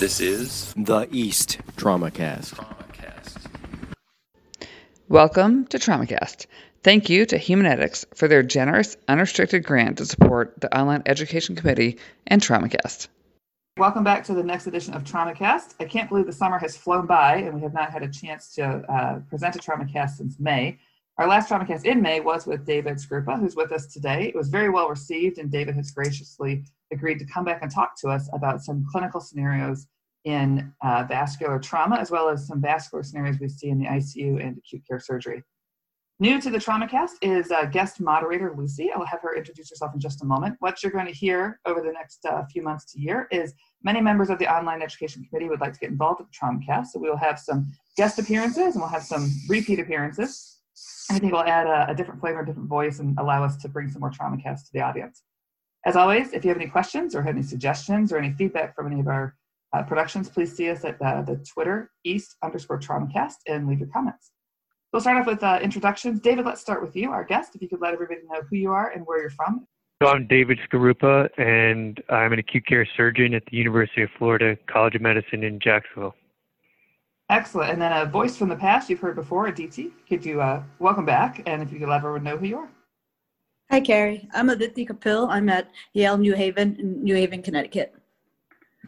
This is The East TraumaCast. TraumaCast. Welcome to TraumaCast. Thank you to Humanetics for their generous, unrestricted grant to support the Online Education Committee and TraumaCast. Welcome back to the next edition of TraumaCast. I can't believe the summer has flown by and we have not had a chance to uh, present a TraumaCast since May. Our last TraumaCast in May was with David Skarupa, who's with us today. It was very well received, and David has graciously agreed to come back and talk to us about some clinical scenarios in uh, vascular trauma, as well as some vascular scenarios we see in the ICU and acute care surgery. New to the TraumaCast is uh, guest moderator Lucy. I'll have her introduce herself in just a moment. What you're going to hear over the next uh, few months to year is many members of the Online Education Committee would like to get involved with the TraumaCast, so we will have some guest appearances and we'll have some repeat appearances. And I think we'll add a, a different flavor, a different voice, and allow us to bring some more TraumaCast to the audience. As always, if you have any questions or have any suggestions or any feedback from any of our uh, productions, please see us at uh, the Twitter East underscore TraumaCast and leave your comments. We'll start off with uh, introductions. David, let's start with you, our guest. If you could let everybody know who you are and where you're from. So I'm David Skarupa, and I'm an acute care surgeon at the University of Florida College of Medicine in Jacksonville. Excellent. And then a voice from the past you've heard before, Aditi. Could you uh, welcome back? And if you could let everyone know who you are. Hi, Carrie. I'm Aditi Kapil. I'm at Yale New Haven in New Haven, Connecticut.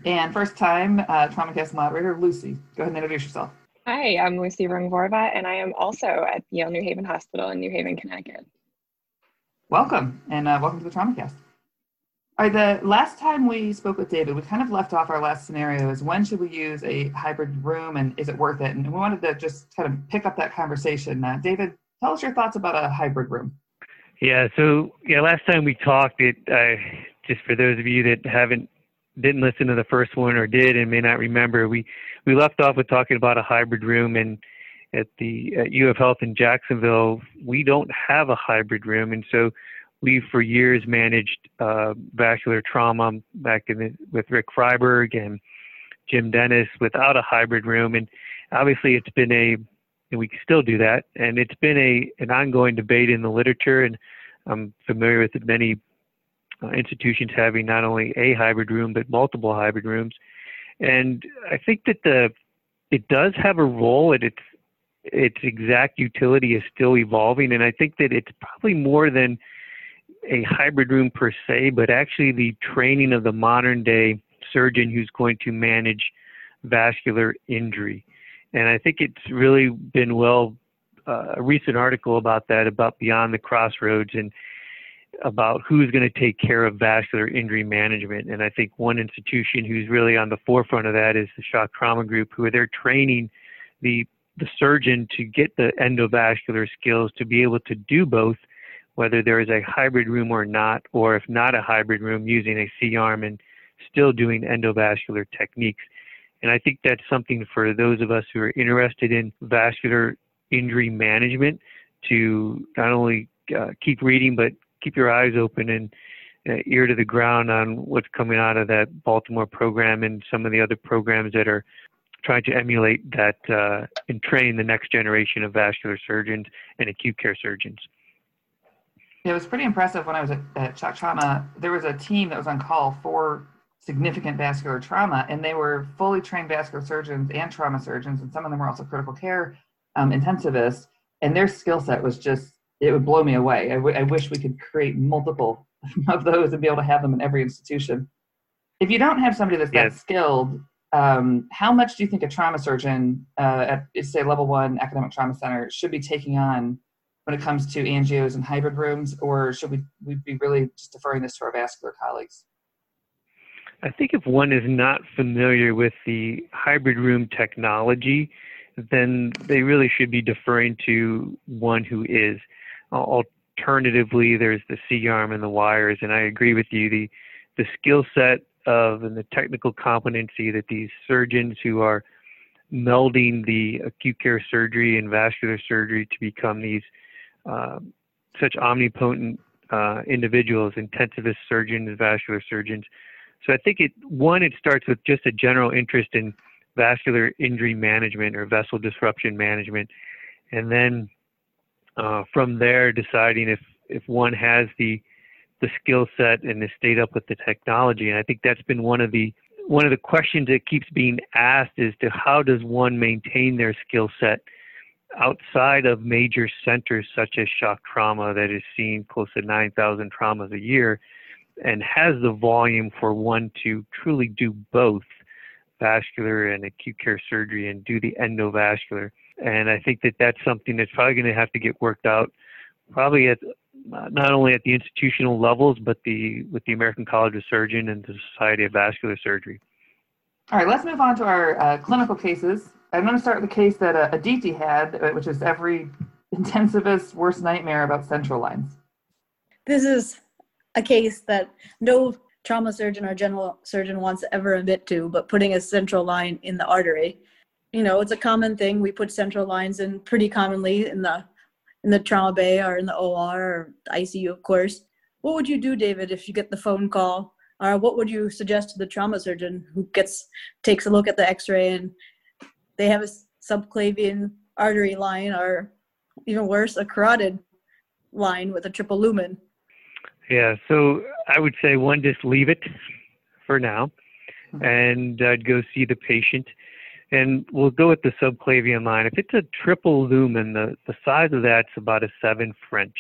And first time uh, TraumaCast moderator, Lucy. Go ahead and introduce yourself. Hi, I'm Lucy Rungvorva, and I am also at Yale New Haven Hospital in New Haven, Connecticut. Welcome, and uh, welcome to the TraumaCast. All right, the last time we spoke with David, we kind of left off our last scenario is when should we use a hybrid room and is it worth it? And we wanted to just kind of pick up that conversation. Uh, David, tell us your thoughts about a hybrid room. Yeah, so yeah, last time we talked, it uh, just for those of you that haven't didn't listen to the first one or did and may not remember, we we left off with talking about a hybrid room and at the at of Health in Jacksonville, we don't have a hybrid room, and so we for years managed uh, vascular trauma back in the, with Rick Frykberg and Jim Dennis without a hybrid room, and obviously it's been a and we can still do that, and it's been a an ongoing debate in the literature, and I'm familiar with many uh, institutions having not only a hybrid room but multiple hybrid rooms, and I think that the it does have a role, and its its exact utility is still evolving, and I think that it's probably more than a hybrid room per se, but actually the training of the modern day surgeon who's going to manage vascular injury. And I think it's really been well, uh, a recent article about that, about Beyond the Crossroads and about who's going to take care of vascular injury management. And I think one institution who's really on the forefront of that is the Shock Trauma Group, who are there training the the surgeon to get the endovascular skills to be able to do both whether there is a hybrid room or not, or if not a hybrid room, using a C-arm and still doing endovascular techniques. And I think that's something for those of us who are interested in vascular injury management to not only uh, keep reading, but keep your eyes open and uh, ear to the ground on what's coming out of that Baltimore program and some of the other programs that are trying to emulate that uh, and train the next generation of vascular surgeons and acute care surgeons. It was pretty impressive when I was at, at Trauma. There was a team that was on call for significant vascular trauma, and they were fully trained vascular surgeons and trauma surgeons, and some of them were also critical care um, intensivists. And their skill set was just, it would blow me away. I, w- I wish we could create multiple of those and be able to have them in every institution. If you don't have somebody that's yes. that skilled, um, how much do you think a trauma surgeon uh, at, say, level one academic trauma center should be taking on when it comes to angios and hybrid rooms, or should we, we be really just deferring this to our vascular colleagues? I think if one is not familiar with the hybrid room technology, then they really should be deferring to one who is. Alternatively, there's the C-arm and the wires, and I agree with you. The the skill set of and the technical competency that these surgeons who are melding the acute care surgery and vascular surgery to become these um, such omnipotent uh, individuals, intensivist surgeons, vascular surgeons. So I think it one it starts with just a general interest in vascular injury management or vessel disruption management, and then uh, from there deciding if if one has the the skill set and is stayed up with the technology. And I think that's been one of the one of the questions that keeps being asked is to how does one maintain their skill set outside of major centers such as shock trauma that is seeing close to 9,000 traumas a year and has the volume for one to truly do both vascular and acute care surgery and do the endovascular. And I think that that's something that's probably going to have to get worked out, probably at not only at the institutional levels, but the with the American College of Surgeon and the Society of Vascular Surgery. All right, let's move on to our uh, clinical cases. I'm going to start with the case that uh, Aditi had, uh, which is every intensivist's worst nightmare about central lines. This is a case that no trauma surgeon or general surgeon wants to ever admit to, but putting a central line in the artery. You know, it's a common thing. We put central lines in pretty commonly in the in the trauma bay or in the OR or the ICU, of course. What would you do, David, if you get the phone call? Or what would you suggest to the trauma surgeon who gets takes a look at the X-ray and they have a subclavian artery line, or even worse, a carotid line with a triple lumen? Yeah, so I would say one, just leave it for now, mm-hmm. and I'd go see the patient and we'll go with the subclavian line. If it's a triple lumen, the, the size of that's about a seven French.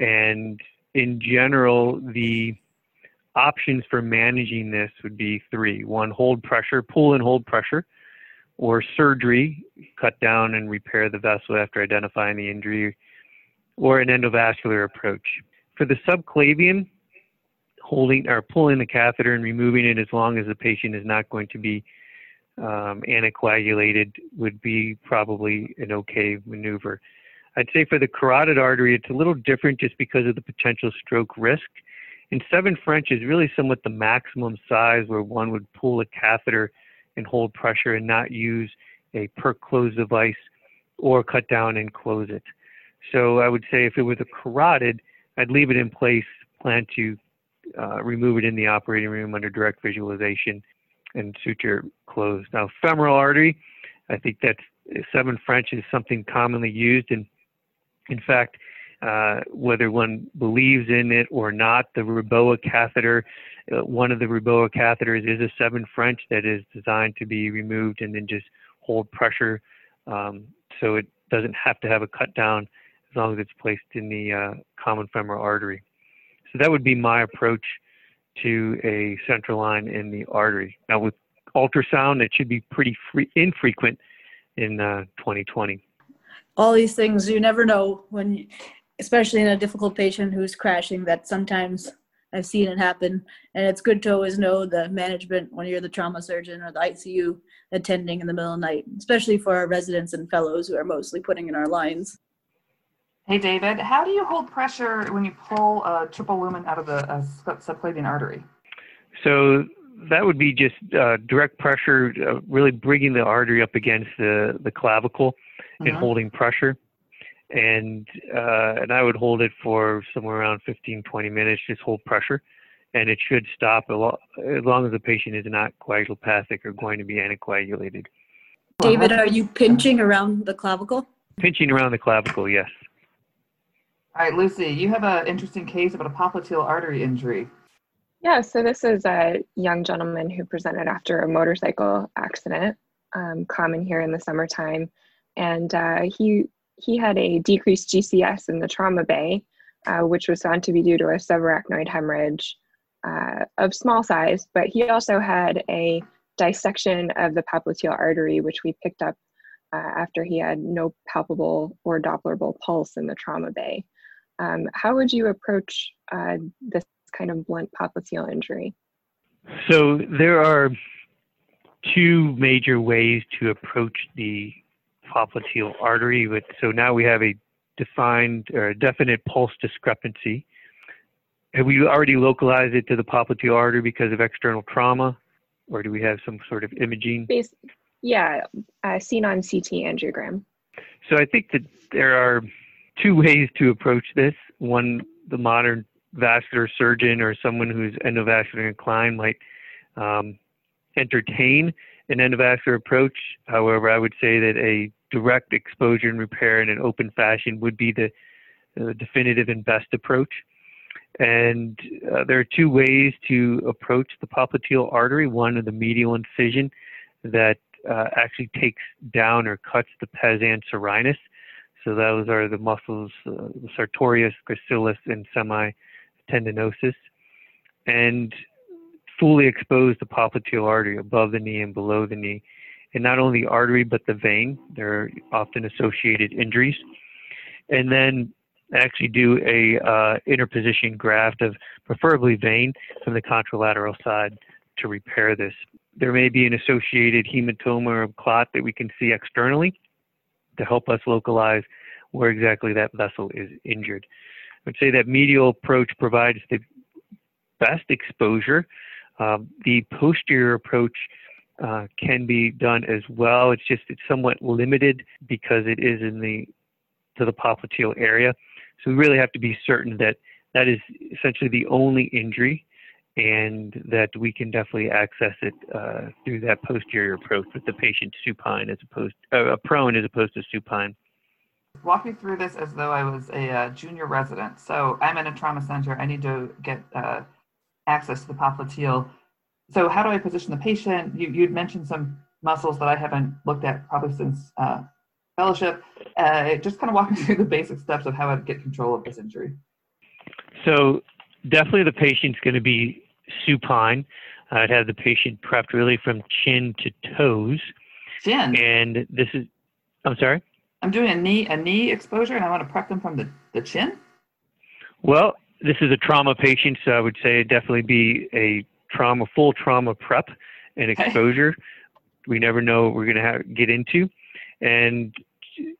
And in general, the options for managing this would be three. One, hold pressure, pull and hold pressure, or surgery, cut down and repair the vessel after identifying the injury, or an endovascular approach. For the subclavian, holding or pulling the catheter and removing it as long as the patient is not going to be um, anticoagulated would be probably an okay maneuver. I'd say for the carotid artery, it's a little different just because of the potential stroke risk. And 7 French is really somewhat the maximum size where one would pull a catheter and hold pressure and not use a Perclose device or cut down and close it. So I would say if it was a carotid, I'd leave it in place, plan to uh, remove it in the operating room under direct visualization and suture closed. Now, femoral artery, I think that's seven French is something commonly used, and in fact, uh, whether one believes in it or not, the Reboa catheter, uh, one of the Reboa catheters is a seven French that is designed to be removed and then just hold pressure, um, so it doesn't have to have a cut down as long as it's placed in the uh, common femoral artery. So that would be my approach to a central line in the artery. Now, with ultrasound, it should be pretty free, infrequent in uh, 2020. All these things, you never know when, especially in a difficult patient who's crashing, that sometimes I've seen it happen. And it's good to always know the management when you're the trauma surgeon or the ICU attending in the middle of the night, especially for our residents and fellows who are mostly putting in our lines. Hey, David, how do you hold pressure when you pull a triple lumen out of the subclavian artery? So that would be just uh, direct pressure, uh, really bringing the artery up against the, the clavicle mm-hmm. and holding pressure. And uh, and I would hold it for somewhere around 15, 20 minutes, just hold pressure. And it should stop lo- as long as the patient is not coagulopathic or going to be anticoagulated. David, are you pinching around the clavicle? Pinching around the clavicle, yes. All right, Lucy, you have an interesting case about a popliteal artery injury. Yeah, so this is a young gentleman who presented after a motorcycle accident, um, common here in the summertime, and uh, he he had a decreased GCS in the trauma bay, uh, which was found to be due to a subarachnoid hemorrhage uh, of small size, but he also had a dissection of the popliteal artery, which we picked up uh, after he had no palpable or Dopplerable pulse in the trauma bay. Um, how would you approach uh, this kind of blunt popliteal injury? So there are two major ways to approach the popliteal artery. With, so now we have a defined or a definite pulse discrepancy. Have we already localized it to the popliteal artery because of external trauma, or do we have some sort of imaging? Base, yeah, uh, seen on CT angiogram. So I think that there are two ways to approach this. One, the modern vascular surgeon or someone who's endovascular inclined might um, entertain an endovascular approach. However, I would say that a direct exposure and repair in an open fashion would be the uh, definitive and best approach. And uh, there are two ways to approach the popliteal artery. One the medial incision that uh, actually takes down or cuts the pes anserinus. So those are the muscles, uh, sartorius, gracilis, and semitendinosus. And fully expose the popliteal artery above the knee and below the knee. And not only the artery, but the vein. There are often associated injuries. And then actually do a uh, interposition graft of preferably vein from the contralateral side to repair this. There may be an associated hematoma or clot that we can see externally to help us localize where exactly that vessel is injured. I would say that medial approach provides the best exposure. Um, the posterior approach uh, can be done as well. It's just it's somewhat limited because it is in the to the popliteal area. So we really have to be certain that that is essentially the only injury and that we can definitely access it uh, through that posterior approach with the patient supine as opposed uh, prone as opposed to supine. Walk me through this as though I was a uh, junior resident. So I'm in a trauma center. I need to get uh, access to the popliteal. So how do I position the patient? You, you'd mentioned some muscles that I haven't looked at probably since uh, fellowship. Uh, just kind of walk me through the basic steps of how I'd get control of this injury. So definitely the patient's going to be supine. Uh, I'd have the patient prepped really from chin to toes. Chin. And this is, I'm sorry. I'm doing a knee a knee exposure, and I want to prep them from the, the chin. Well, this is a trauma patient, so I would say definitely be a trauma full trauma prep and exposure. Okay. We never know what we're going to get into. And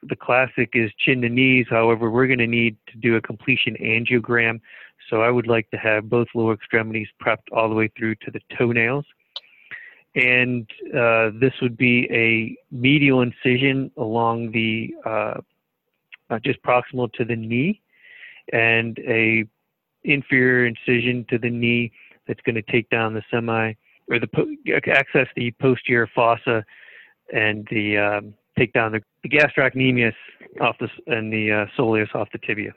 the classic is chin to knees. However, we're going to need to do a completion angiogram. So I would like to have both lower extremities prepped all the way through to the toenails. And uh, this would be a medial incision along the, uh, uh, just proximal to the knee, and a inferior incision to the knee that's going to take down the semi, or the access the posterior fossa and the um, take down the, the gastrocnemius off the and the uh, soleus off the tibia.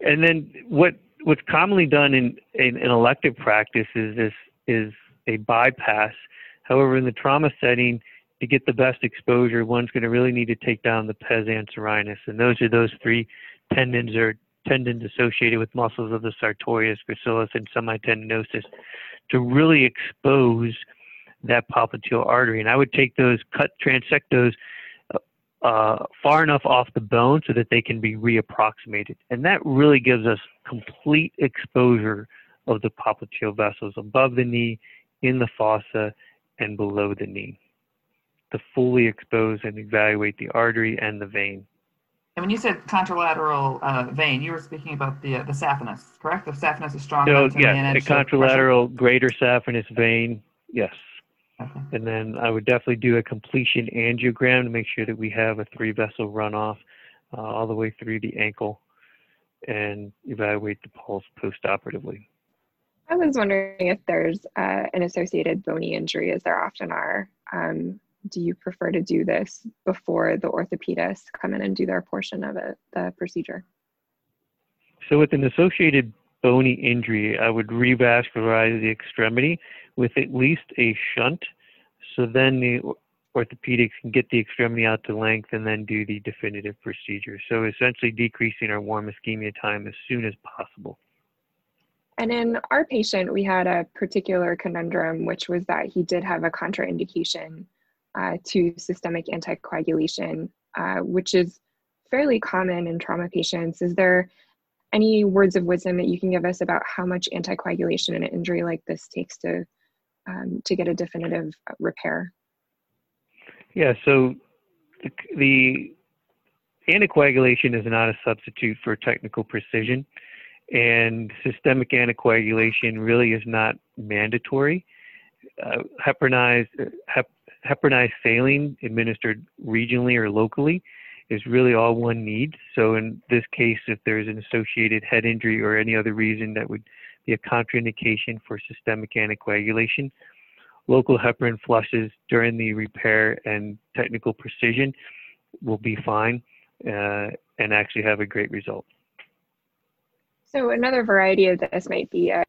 And then what what's commonly done in, in, in elective practice is this is a bypass. However, in the trauma setting, to get the best exposure, one's going to really need to take down the pes anserinus, and those are those three tendons or tendons associated with muscles of the sartorius, gracilis, and semitendinosus to really expose that popliteal artery. And I would take those, cut, transect those uh, far enough off the bone so that they can be reapproximated. And that really gives us complete exposure of the popliteal vessels above the knee, in the fossa, and below the knee to fully expose and evaluate the artery and the vein. And when you said contralateral uh, vein, you were speaking about the uh, the saphenous, correct? The saphenous is strong. So, yes, a contralateral greater saphenous vein, yes. Okay. And then I would definitely do a completion angiogram to make sure that we have a three vessel runoff uh, all the way through the ankle and evaluate the pulse postoperatively. I was wondering if there's uh, an associated bony injury, as there often are. Um, do you prefer to do this before the orthopedists come in and do their portion of it, the procedure? So, with an associated bony injury, I would revascularize the extremity with at least a shunt. So then the orthopedics can get the extremity out to length and then do the definitive procedure. So essentially decreasing our warm ischemia time as soon as possible. And in our patient, we had a particular conundrum, which was that he did have a contraindication uh, to systemic anticoagulation, uh, which is fairly common in trauma patients. Is there any words of wisdom that you can give us about how much anticoagulation in an injury like this takes to um, to get a definitive repair? Yeah, so the, the anticoagulation is not a substitute for technical precision, and systemic anticoagulation really is not mandatory. Uh, heparinized, hep, heparinized saline administered regionally or locally is really all one needs. So in this case, if there's an associated head injury or any other reason that would be a contraindication for systemic anticoagulation. Local heparin flushes during the repair and technical precision will be fine uh, and actually have a great result. So another variety of this might be a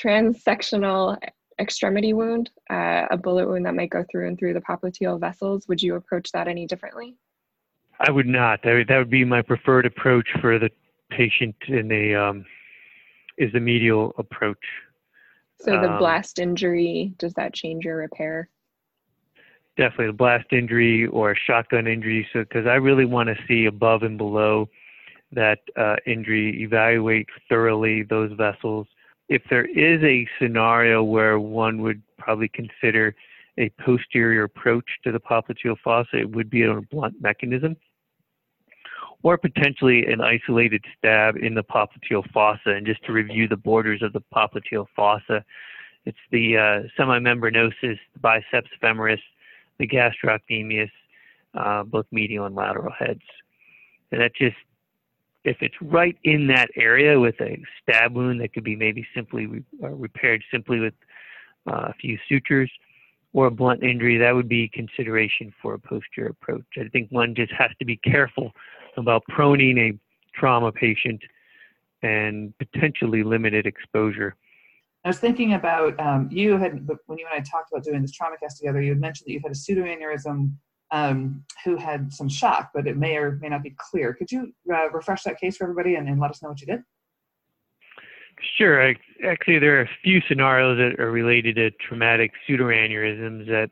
transsectional extremity wound, uh, a bullet wound that might go through and through the popliteal vessels. Would you approach that any differently? I would not. That would, that would be my preferred approach for the patient in a um, is the medial approach. So the Um, blast injury, does that change your repair? definitely a blast injury or a shotgun injury. So, because I really want to see above and below that uh, injury, evaluate thoroughly those vessels. If there is a scenario where one would probably consider a posterior approach to the popliteal fossa, it would be a blunt mechanism. Or potentially an isolated stab in the popliteal fossa. And just to review the borders of the popliteal fossa, it's the uh, semimembranosus, the biceps femoris, the gastrocnemius, uh, both medial and lateral heads. And that just, if it's right in that area with a stab wound that could be maybe simply re- uh, repaired simply with uh, a few sutures or a blunt injury, that would be consideration for a posterior approach. I think one just has to be careful about proning a trauma patient and potentially limited exposure. I was thinking about um, you had when you and I talked about doing this trauma cast together. You had mentioned that you had a pseudoaneurysm um, who had some shock, but it may or may not be clear. Could you uh, refresh that case for everybody and, and let us know what you did? Sure. Actually, there are a few scenarios that are related to traumatic pseudoaneurysms. That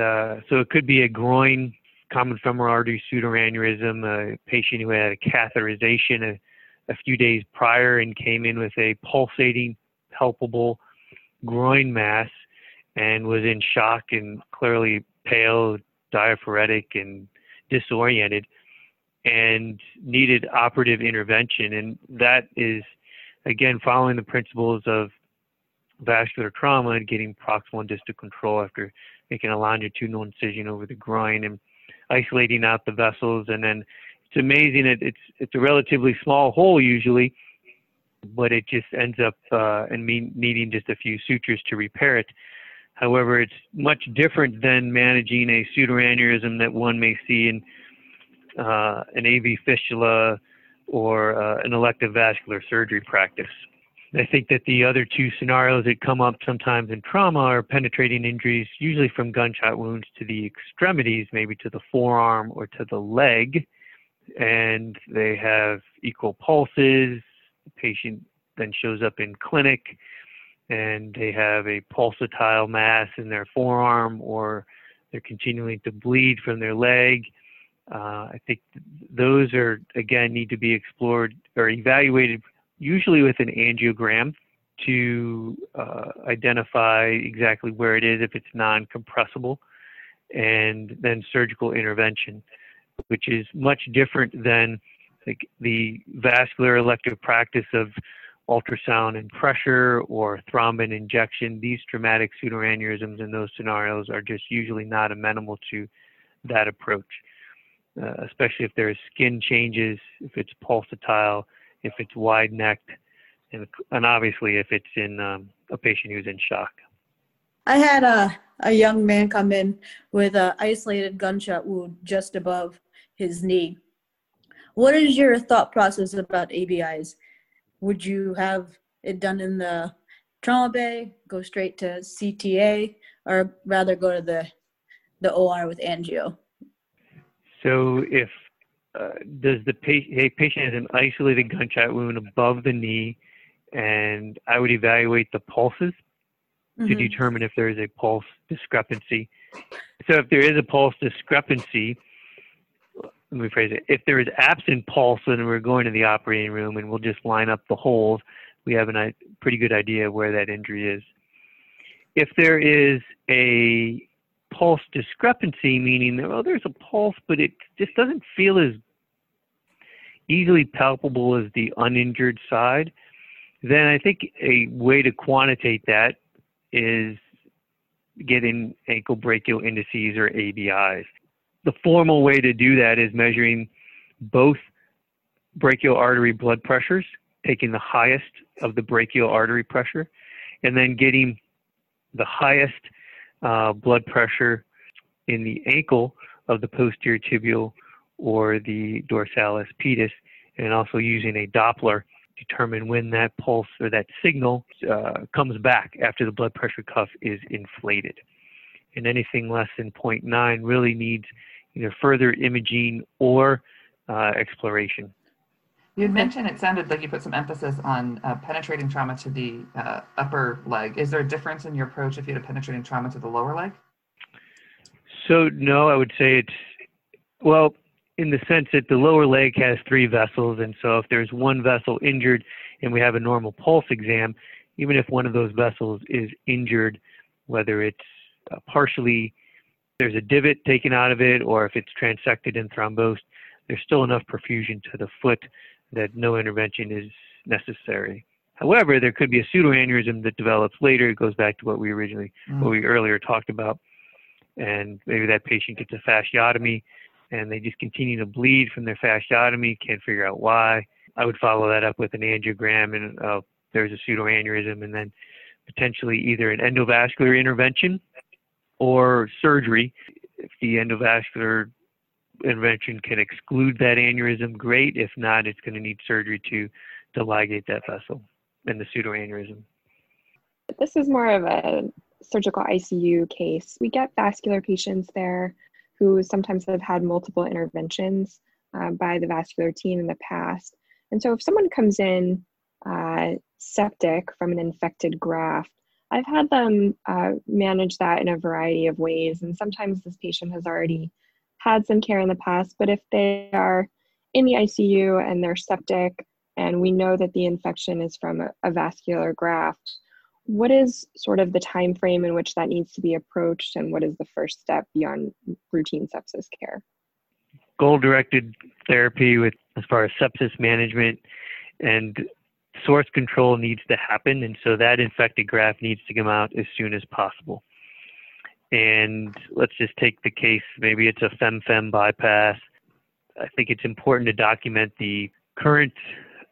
uh, so it could be a groin common femoral artery pseudoaneurysm, a patient who had a catheterization a, a few days prior and came in with a pulsating, palpable groin mass and was in shock and clearly pale, diaphoretic, and disoriented and needed operative intervention. And that is, again, following the principles of vascular trauma and getting proximal and distal control after making a longitudinal incision over the groin and isolating out the vessels. And then it's amazing. It, it's it's a relatively small hole usually, but it just ends up uh, and needing just a few sutures to repair it. However, it's much different than managing a pseudoaneurysm that one may see in uh, an AV fistula or uh, an elective vascular surgery practice. I think that the other two scenarios that come up sometimes in trauma are penetrating injuries, usually from gunshot wounds to the extremities, maybe to the forearm or to the leg, and they have equal pulses. The patient then shows up in clinic and they have a pulsatile mass in their forearm or they're continuing to bleed from their leg. Uh, I think those are, again, need to be explored or evaluated usually with an angiogram to uh, identify exactly where it is if it's non-compressible and then surgical intervention which is much different than like the vascular elective practice of ultrasound and pressure or thrombin injection. These traumatic pseudoaneurysms in those scenarios are just usually not amenable to that approach uh, especially if there's skin changes if it's pulsatile if it's wide necked, and, and obviously if it's in um, a patient who's in shock. I had a, a young man come in with an isolated gunshot wound just above his knee. What is your thought process about ABIs? Would you have it done in the trauma bay, go straight to CTA, or rather go to the the OR with angio? So if uh, does the pa- a patient has an isolated gunshot wound above the knee, and I would evaluate the pulses to Mhm. determine if there is a pulse discrepancy. So if there is a pulse discrepancy, let me phrase it. If there is absent pulse, then we're going to the operating room and we'll just line up the holes. We have a pretty good idea of where that injury is. If there is a pulse discrepancy, meaning oh, there's a pulse, but it just doesn't feel as easily palpable as the uninjured side, then I think a way to quantitate that is getting ankle brachial indices or ABIs. The formal way to do that is measuring both brachial artery blood pressures, taking the highest of the brachial artery pressure, and then getting the highest uh, blood pressure in the ankle of the posterior tibial or the dorsalis pedis, and also using a Doppler determine when that pulse or that signal uh, comes back after the blood pressure cuff is inflated. And anything less than 0.9 really needs either further imaging or uh, exploration. You had mentioned it sounded like you put some emphasis on uh, penetrating trauma to the uh, upper leg. Is there a difference in your approach if you had a penetrating trauma to the lower leg? So, no, I would say it's, well, in the sense that the lower leg has three vessels. And so if there's one vessel injured and we have a normal pulse exam, even if one of those vessels is injured, whether it's uh, partially, there's a divot taken out of it, or if it's transected and thrombosed, there's still enough perfusion to the foot that no intervention is necessary. However, there could be a pseudoaneurysm that develops later. It goes back to what we originally, mm. what we earlier talked about, and maybe that patient gets a fasciotomy, and they just continue to bleed from their fasciotomy. Can't figure out why. I would follow that up with an angiogram, and uh, there's a pseudoaneurysm, and then potentially either an endovascular intervention or surgery. If the endovascular intervention can exclude that aneurysm, great. If not, it's going to need surgery to, to ligate that vessel and the pseudoaneurysm. This is more of a surgical ICU case. We get vascular patients there who sometimes have had multiple interventions uh, by the vascular team in the past. And so if someone comes in uh, septic from an infected graft, I've had them uh, manage that in a variety of ways. And sometimes this patient has already had some care in the past, but if they are in the ICU and they're septic and we know that the infection is from a, a vascular graft, what is sort of the time frame in which that needs to be approached and what is the first step beyond routine sepsis care? Goal directed therapy with as far as sepsis management and source control needs to happen and so that infected graft needs to come out as soon as possible and let's just take the case maybe it's a fem-fem bypass i think it's important to document the current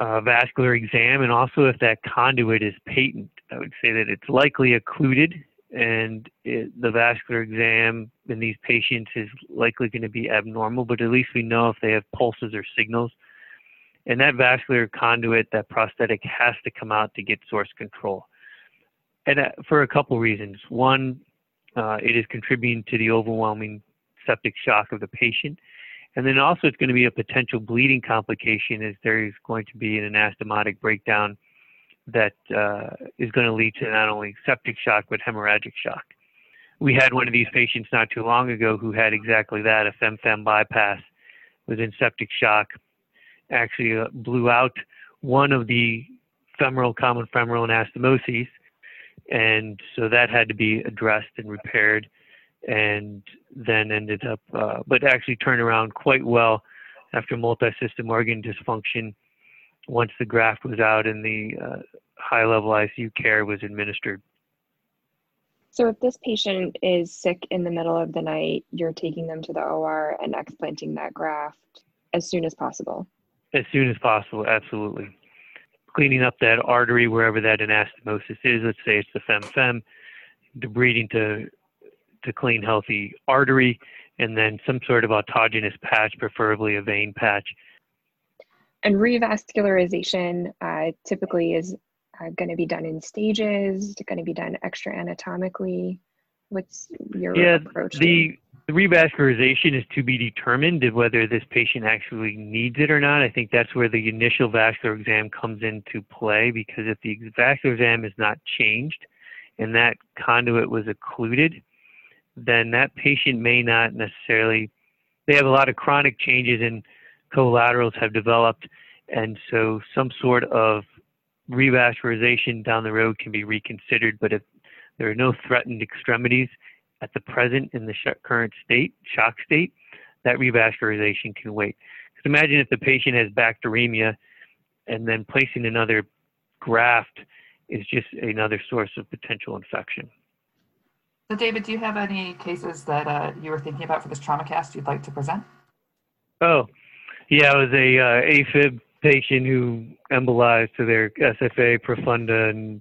uh, vascular exam and also if that conduit is patent i would say that it's likely occluded and it, the vascular exam in these patients is likely going to be abnormal but at least we know if they have pulses or signals and that vascular conduit, that prosthetic has to come out to get source control. And uh, for a couple reasons. One, uh, it is contributing to the overwhelming septic shock of the patient. And then also it's going to be a potential bleeding complication as there is going to be an anastomotic breakdown that uh, is going to lead to not only septic shock but hemorrhagic shock. We had one of these patients not too long ago who had exactly that, a fem-fem bypass, was in septic shock, actually uh, blew out one of the femoral, common femoral anastomoses. And so that had to be addressed and repaired and then ended up, uh, but actually turned around quite well after multi-system organ dysfunction once the graft was out and the uh, high-level ICU care was administered. So if this patient is sick in the middle of the night, you're taking them to the OR and explanting that graft as soon as possible as soon as possible. Absolutely. Cleaning up that artery wherever that anastomosis is. Let's say it's the fem-fem, debriding to to clean healthy artery, and then some sort of autogenous patch, preferably a vein patch. And revascularization uh, typically is uh, going to be done in stages. It's Going to be done extra anatomically. What's your yeah, approach? The the revascularization is to be determined whether this patient actually needs it or not. I think that's where the initial vascular exam comes into play because if the vascular exam is not changed and that conduit was occluded, then that patient may not necessarily, they have a lot of chronic changes and collaterals have developed, and so some sort of revascularization down the road can be reconsidered. But if there are no threatened extremities, at the present in the sh- current state, shock state, that revascularization can wait. Because imagine if the patient has bacteremia and then placing another graft is just another source of potential infection. So, David, do you have any cases that uh, you were thinking about for this trauma cast you'd like to present? Oh, yeah, it was a uh, AFib patient who embolized to their SFA profunda and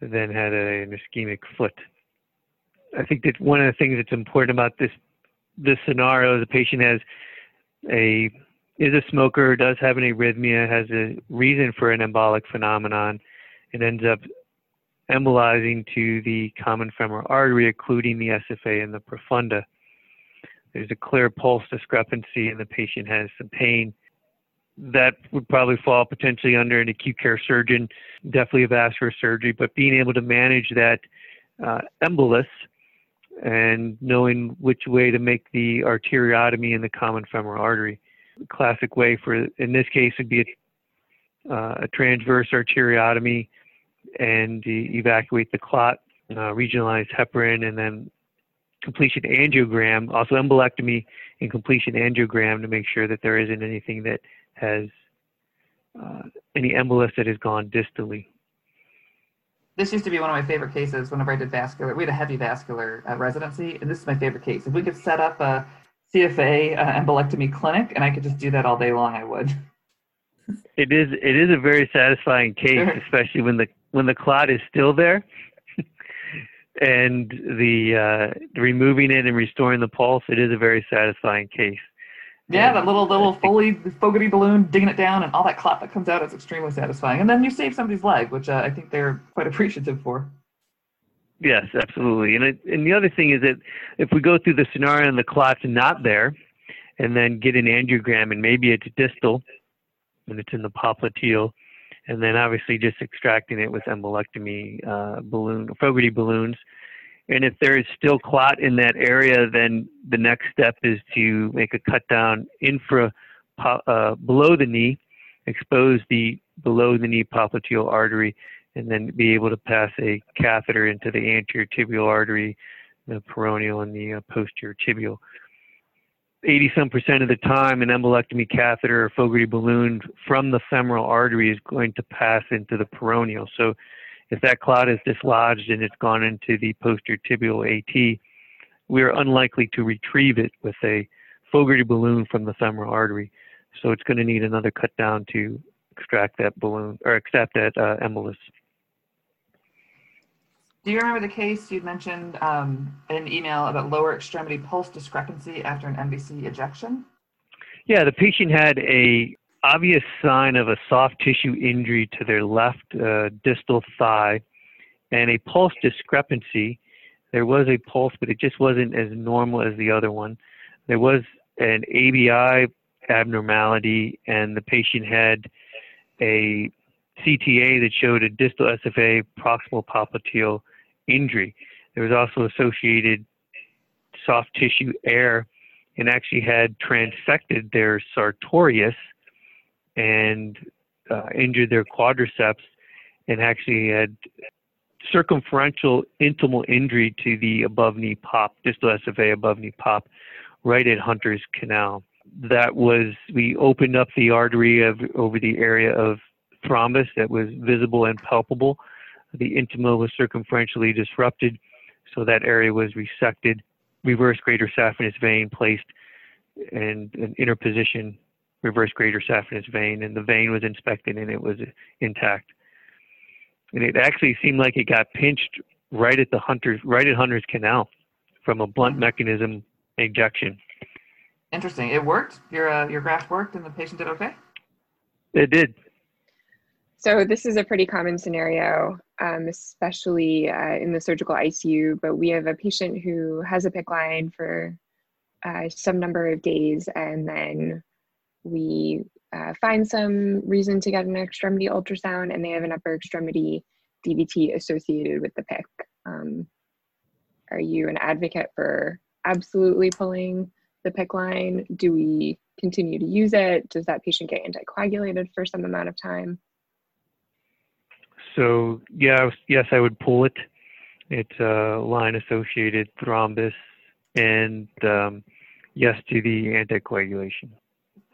then had a, an ischemic foot. I think that one of the things that's important about this this scenario, the patient has a is a smoker, does have an arrhythmia, has a reason for an embolic phenomenon, and ends up embolizing to the common femoral artery, occluding the SFA and the profunda. There's a clear pulse discrepancy, and the patient has some pain. That would probably fall potentially under an acute care surgeon, definitely a vascular surgery, but being able to manage that uh, embolus and knowing which way to make the arteriotomy in the common femoral artery. The classic way for, in this case, would be a, uh, a transverse arteriotomy and evacuate the clot, uh, regionalized heparin, and then completion angiogram, also embolectomy and completion angiogram to make sure that there isn't anything that has uh, any embolus that has gone distally. This used to be one of my favorite cases whenever I did vascular. We had a heavy vascular uh, residency, and this is my favorite case. If we could set up a CFA uh, embolectomy clinic and I could just do that all day long, I would. It is it is a very satisfying case, especially when the when the clot is still there and the uh, removing it and restoring the pulse, it is a very satisfying case. Yeah, that little little Foley Fogarty balloon, digging it down, and all that clot that comes out is extremely satisfying. And then you save somebody's leg, which uh, I think they're quite appreciative for. Yes, absolutely. And it, and the other thing is that if we go through the scenario and the clot's not there, and then get an angiogram and maybe it's distal, and it's in the popliteal, and then obviously just extracting it with embolectomy uh, balloon, Fogarty balloons. And if there is still clot in that area, then the next step is to make a cut down infra uh, below the knee, expose the below the knee popliteal artery, and then be able to pass a catheter into the anterior tibial artery, the peroneal, and the uh, posterior tibial. 80 some percent of the time, an embolectomy catheter or Fogarty balloon from the femoral artery is going to pass into the peroneal. So, if that clot is dislodged and it's gone into the posterior tibial AT, we are unlikely to retrieve it with a Fogarty balloon from the femoral artery. So, it's going to need another cut down to extract that balloon or extract that uh, embolus. Do you remember the case you'd mentioned um, in an email about lower extremity pulse discrepancy after an MVC ejection? Yeah, the patient had a obvious sign of a soft tissue injury to their left uh, distal thigh and a pulse discrepancy. There was a pulse, but it just wasn't as normal as the other one. There was an ABI abnormality, and the patient had a CTA that showed a distal SFA proximal popliteal injury. There was also associated soft tissue air and actually had transected their sartorius and uh, injured their quadriceps and actually had circumferential intimal injury to the above knee pop, distal SFA above knee pop, right at Hunter's Canal. That was, we opened up the artery of, over the area of thrombus that was visible and palpable the intima was circumferentially disrupted, so that area was resected. Reverse greater saphenous vein placed in an interposition reverse greater saphenous vein, and the vein was inspected and it was intact. And it actually seemed like it got pinched right at the Hunter's right at Hunter's Canal from a blunt mechanism injection. Interesting. It worked. Your uh, your graft worked, and the patient did okay. It did. So this is a pretty common scenario, um, especially uh, in the surgical ICU. But we have a patient who has a PICC line for uh, some number of days, and then we uh, find some reason to get an extremity ultrasound, and they have an upper extremity DVT associated with the PICC. Um, are you an advocate for absolutely pulling the PICC line? Do we continue to use it? Does that patient get anticoagulated for some amount of time? So yeah, yes, I would pull it. It's a line-associated thrombus, and um, yes to the anticoagulation.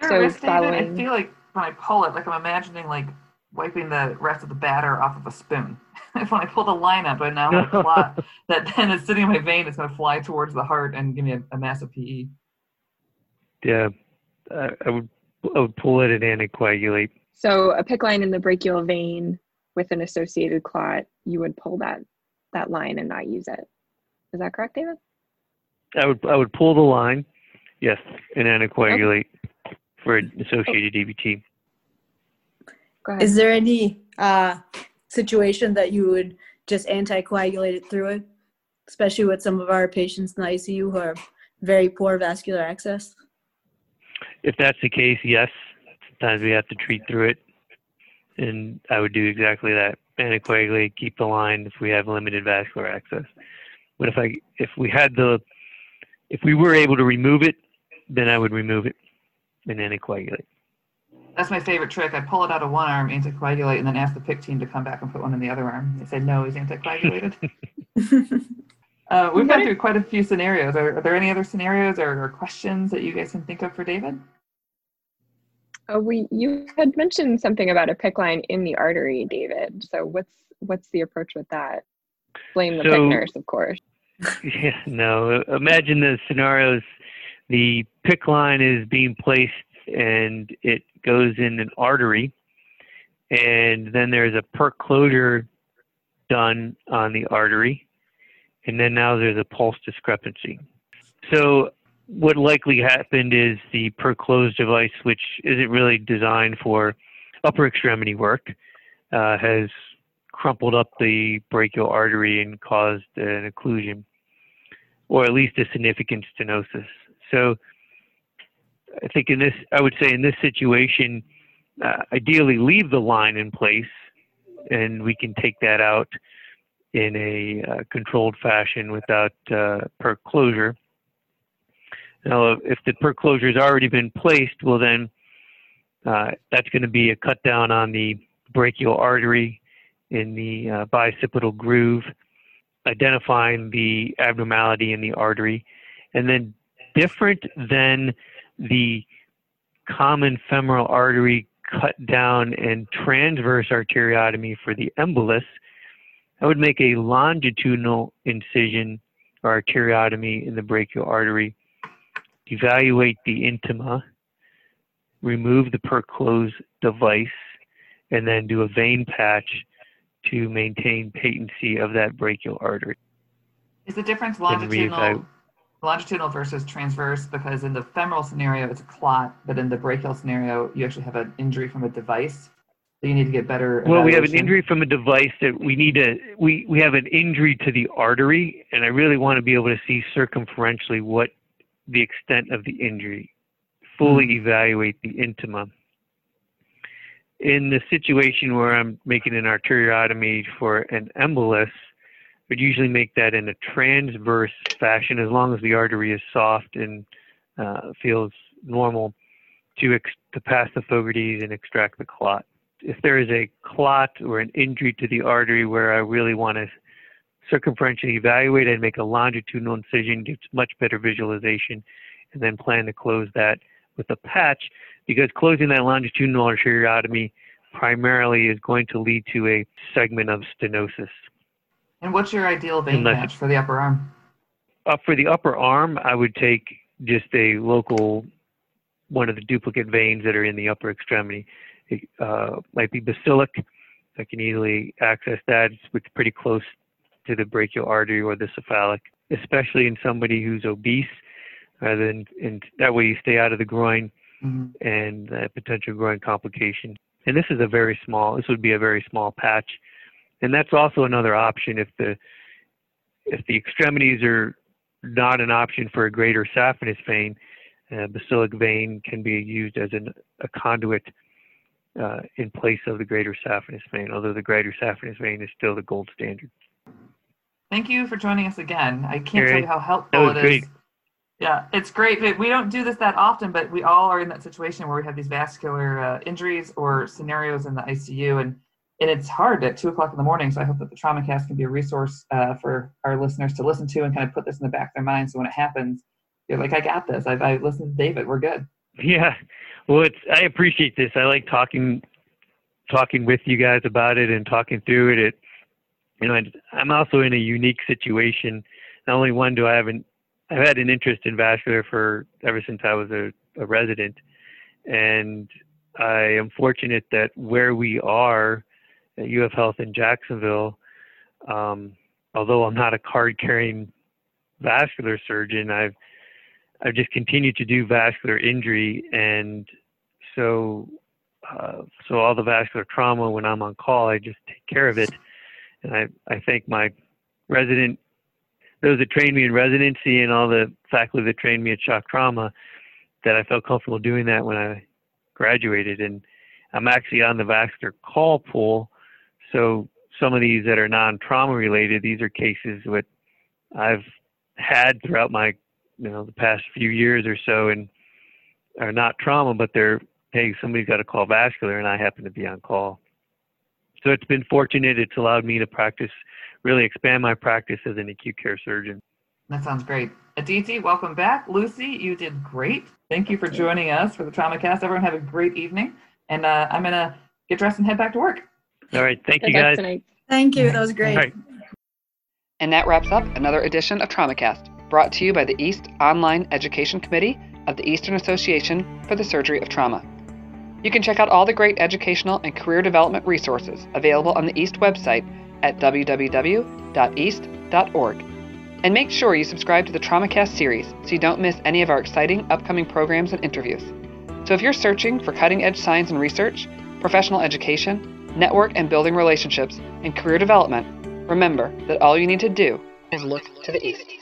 So following... I feel like when I pull it, like I'm imagining like wiping the rest of the batter off of a spoon. if when I pull the line up, I now have a clot that then is sitting in my vein is going to fly towards the heart and give me a, a massive PE. Yeah, I, I would I would pull it and anticoagulate. So a PICC line in the brachial vein with an associated clot, you would pull that that line and not use it. Is that correct, David? I would I would pull the line, yes, and anticoagulate okay. For associated DVT. Go ahead. Is there any uh, situation that you would just anticoagulate it through it, especially with some of our patients in the ICU who are very poor vascular access? If that's the case, yes. Sometimes we have to treat through it, and I would do exactly that: anticoagulate, keep the line if we have limited vascular access. But if I if we had the if we were able to remove it, then I would remove it and anticoagulate. That's my favorite trick. I pull it out of one arm, anticoagulate, and then ask the PICC team to come back and put one in the other arm. They say, no, he's anticoagulated. uh, we've gone through quite a few scenarios. Are, are there any other scenarios or, or, questions that you guys can think of for David? Oh, we you had mentioned something about a PICC line in the artery, David. So what's what's the approach with that? Blame the So- PICC nurse, of course. Yeah, no. Imagine the scenarios. The PICC line is being placed and it goes in an artery, and then there's a perc closure done on the artery, and then now there's a pulse discrepancy. So what likely happened is the Perclose device, which isn't really designed for upper extremity work, uh, has crumpled up the brachial artery and caused an occlusion, or at least a significant stenosis. So I think in this, I would say in this situation, uh, ideally leave the line in place, and we can take that out in a uh, controlled fashion without uh, perc closure. Now, if the perc closure has already been placed, well then uh, that's going to be a cut down on the brachial artery in the uh, bicipital groove, identifying the abnormality in the artery, and then different than the common femoral artery cut down and transverse arteriotomy for the embolus, I would make a longitudinal incision or arteriotomy in the brachial artery, evaluate the intima, remove the Perclose device, and then do a vein patch to maintain patency of that brachial artery. Is the difference longitudinal, longitudinal versus transverse? Because in the femoral scenario, it's a clot, but in the brachial scenario, you actually have an injury from a device. So you need to get better. Well, we have an injury from a device that we need to, we, we have an injury to the artery, and I really want to be able to see circumferentially what the extent of the injury, fully hmm. evaluate the intima. In the situation where I'm making an arteriotomy for an embolus, would usually make that in a transverse fashion as long as the artery is soft and uh, feels normal to, ex- to pass the Fogarty's and extract the clot. If there is a clot or an injury to the artery where I really want to circumferentially evaluate, I'd make a longitudinal incision, get much better visualization, and then plan to close that with a patch because closing that longitudinal arteriotomy primarily is going to lead to a segment of stenosis. And what's your ideal vein Unless- patch for the upper arm? Uh, for the upper arm, I would take just a local, one of the duplicate veins that are in the upper extremity. It uh, might be basilic. I can easily access that. It's, pretty close to the brachial artery or the cephalic, especially in somebody who's obese. Rather than, and that way you stay out of the groin Mhm. and uh, potential groin complication. And this is a very small. This would be a very small patch, and that's also another option if the if the extremities are not an option for a greater saphenous vein. Uh, basilic vein can be used as an, a conduit uh, in place of the greater saphenous vein, although the greater saphenous vein is still the gold standard. Thank you for joining us again. I can't tell you how helpful it is. great. Yeah, it's great. but We don't do this that often, but we all are in that situation where we have these vascular uh, injuries or scenarios in the ICU, and and it's hard at two o'clock in the morning. So I hope that the TraumaCast can be a resource uh, for our listeners to listen to and kind of put this in the back of their mind. So when it happens, you're like, I got this. I've, I've listened to David. We're good. Yeah, well, it's I appreciate this. I like talking talking with you guys about it and talking through it. It you know, I, I'm also in a unique situation. Not only one do I have an I've had an interest in vascular for ever since I was a, a resident, and I am fortunate that where we are at UF Health in Jacksonville, um, although I'm not a card-carrying vascular surgeon, I've I've just continued to do vascular injury, and So, uh, so all the vascular trauma when I'm on call, I just take care of it. And I, I thank my resident, those that trained me in residency and all the faculty that trained me at shock trauma, that I felt comfortable doing that when I graduated. And I'm actually on the vascular call pool. So some of these that are non-trauma related, these are cases that I've had throughout my, you know, the past few years or so, and are not trauma, but they're hey, somebody's got to call vascular, and I happen to be on call. So it's been fortunate. It's allowed me to practice, really expand my practice as an acute care surgeon. That sounds great. Aditi, welcome back. Lucy, you did great. Thank you for joining us for the TraumaCast. Everyone have a great evening. And uh, I'm going to get dressed and head back to work. All right. Thank Good you, guys. tonight. Thank you. That was great. All right. And that wraps up another edition of TraumaCast, brought to you by the East Online Education Committee of the Eastern Association for the Surgery of Trauma. You can check out all the great educational and career development resources available on the East website at www.east.org. And make sure you subscribe to the TraumaCast series so you don't miss any of our exciting upcoming programs and interviews. So if you're searching for cutting edge science and research, professional education, network and building relationships, and career development, remember that all you need to do is look to the east.